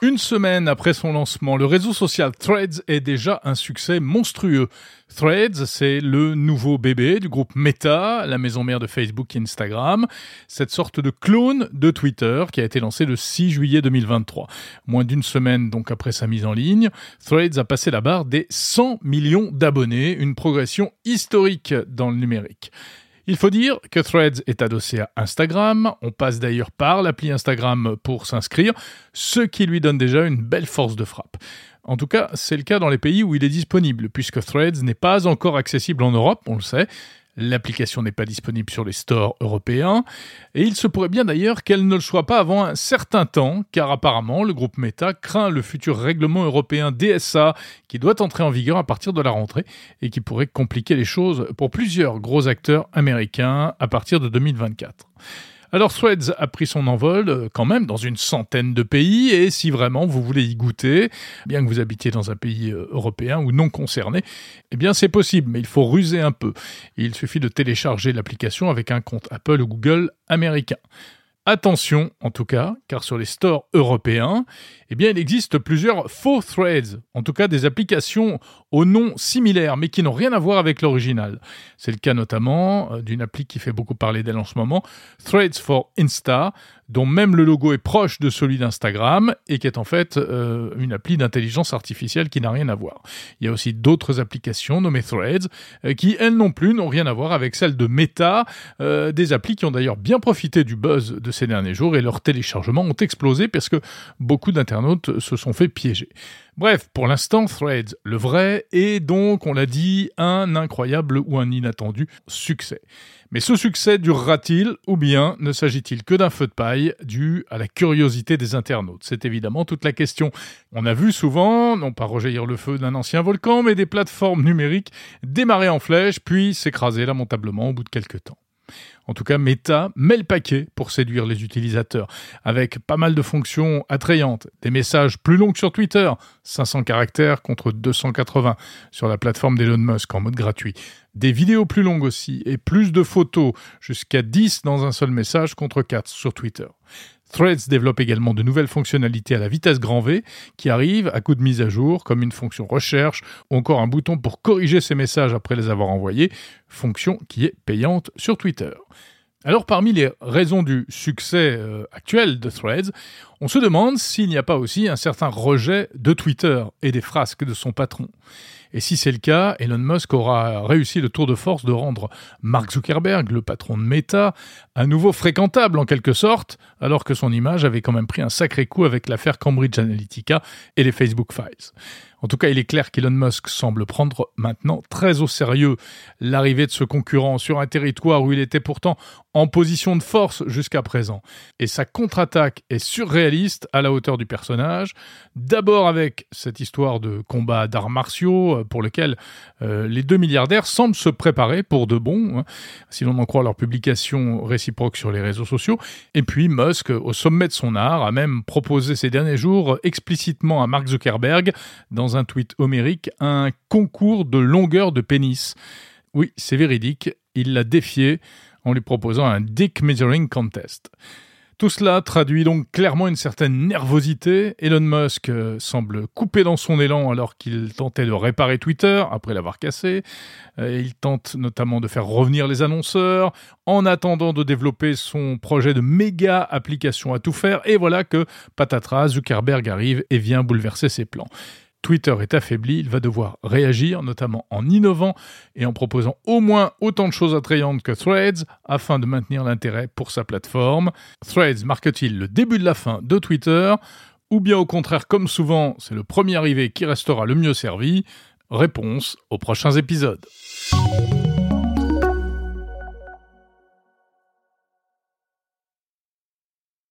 Une semaine après son lancement, le réseau social Threads est déjà un succès monstrueux. Threads, c'est le nouveau bébé du groupe Meta, la maison mère de Facebook et Instagram, cette sorte de clone de Twitter qui a été lancé le 6 juillet 2023. Moins d'une semaine donc après sa mise en ligne, Threads a passé la barre des 100 millions d'abonnés, une progression historique dans le numérique. Il faut dire que Threads est adossé à Instagram, on passe d'ailleurs par l'appli Instagram pour s'inscrire, ce qui lui donne déjà une belle force de frappe. En tout cas, c'est le cas dans les pays où il est disponible, puisque Threads n'est pas encore accessible en Europe, on le sait, L'application n'est pas disponible sur les stores européens et il se pourrait bien d'ailleurs qu'elle ne le soit pas avant un certain temps car apparemment le groupe Meta craint le futur règlement européen DSA qui doit entrer en vigueur à partir de la rentrée et qui pourrait compliquer les choses pour plusieurs gros acteurs américains à partir de 2024. Alors Threads a pris son envol euh, quand même dans une centaine de pays et si vraiment vous voulez y goûter, bien que vous habitiez dans un pays euh, européen ou non concerné, eh bien c'est possible, mais il faut ruser un peu. Il suffit de télécharger l'application avec un compte Apple ou Google américain. Attention, en tout cas, car sur les stores européens, eh bien, il existe plusieurs faux threads, en tout cas des applications au nom similaire, mais qui n'ont rien à voir avec l'original. C'est le cas notamment euh, d'une appli qui fait beaucoup parler d'elle en ce moment, Threads for Insta, dont même le logo est proche de celui d'Instagram et qui est en fait euh, une appli d'intelligence artificielle qui n'a rien à voir. Il y a aussi d'autres applications nommées Threads euh, qui, elles non plus, n'ont rien à voir avec celles de Meta, des applis qui ont d'ailleurs bien profité du buzz de ces derniers jours et leurs téléchargements ont explosé parce que beaucoup d'internautes se sont fait piéger. Bref, pour l'instant, Threads, le vrai, est donc, on l'a dit, un incroyable ou un inattendu succès. Mais ce succès durera-t-il ou bien ne s'agit-il que d'un feu de paille dû à la curiosité des internautes? C'est évidemment toute la question. On a vu souvent, non pas rejaillir le feu d'un ancien volcan, mais des plateformes numériques démarrer en flèche puis s'écraser lamentablement au bout de quelques temps. En tout cas, Meta met le paquet pour séduire les utilisateurs, avec pas mal de fonctions attrayantes, des messages plus longs que sur Twitter, 500 caractères contre 280 sur la plateforme d'Elon Musk en mode gratuit, des vidéos plus longues aussi, et plus de photos, jusqu'à 10 dans un seul message contre 4 sur Twitter. Threads développe également de nouvelles fonctionnalités à la vitesse grand V qui arrivent à coup de mise à jour, comme une fonction recherche ou encore un bouton pour corriger ces messages après les avoir envoyés, fonction qui est payante sur Twitter. Alors parmi les raisons du succès euh, actuel de Threads, on se demande s'il n'y a pas aussi un certain rejet de Twitter et des frasques de son patron. Et si c'est le cas, Elon Musk aura réussi le tour de force de rendre Mark Zuckerberg, le patron de Meta, à nouveau fréquentable en quelque sorte, alors que son image avait quand même pris un sacré coup avec l'affaire Cambridge Analytica et les Facebook Files. En tout cas, il est clair qu'Elon Musk semble prendre maintenant très au sérieux l'arrivée de ce concurrent sur un territoire où il était pourtant en position de force jusqu'à présent. Et sa contre-attaque est surréaliste à la hauteur du personnage, d'abord avec cette histoire de combat d'arts martiaux euh, pour lequel euh, les deux milliardaires semblent se préparer pour de bon, hein, si l'on en croit leurs publications réciproques sur les réseaux sociaux, et puis Musk, au sommet de son art, a même proposé ces derniers jours explicitement à Mark Zuckerberg dans un tweet homérique un concours de longueur de pénis. Oui, c'est véridique, il l'a défié en lui proposant un Dick Measuring Contest. Tout cela traduit donc clairement une certaine nervosité. Elon Musk euh, semble coupé dans son élan alors qu'il tentait de réparer Twitter après l'avoir cassé. Euh, il tente notamment de faire revenir les annonceurs en attendant de développer son projet de méga application à tout faire. Et voilà que patatras, Zuckerberg arrive et vient bouleverser ses plans. Twitter est affaibli, il va devoir réagir, notamment en innovant et en proposant au moins autant de choses attrayantes que Threads afin de maintenir l'intérêt pour sa plateforme. Threads marque-t-il le début de la fin de Twitter ou bien au contraire, comme souvent, c'est le premier arrivé qui restera le mieux servi? Réponse aux prochains épisodes.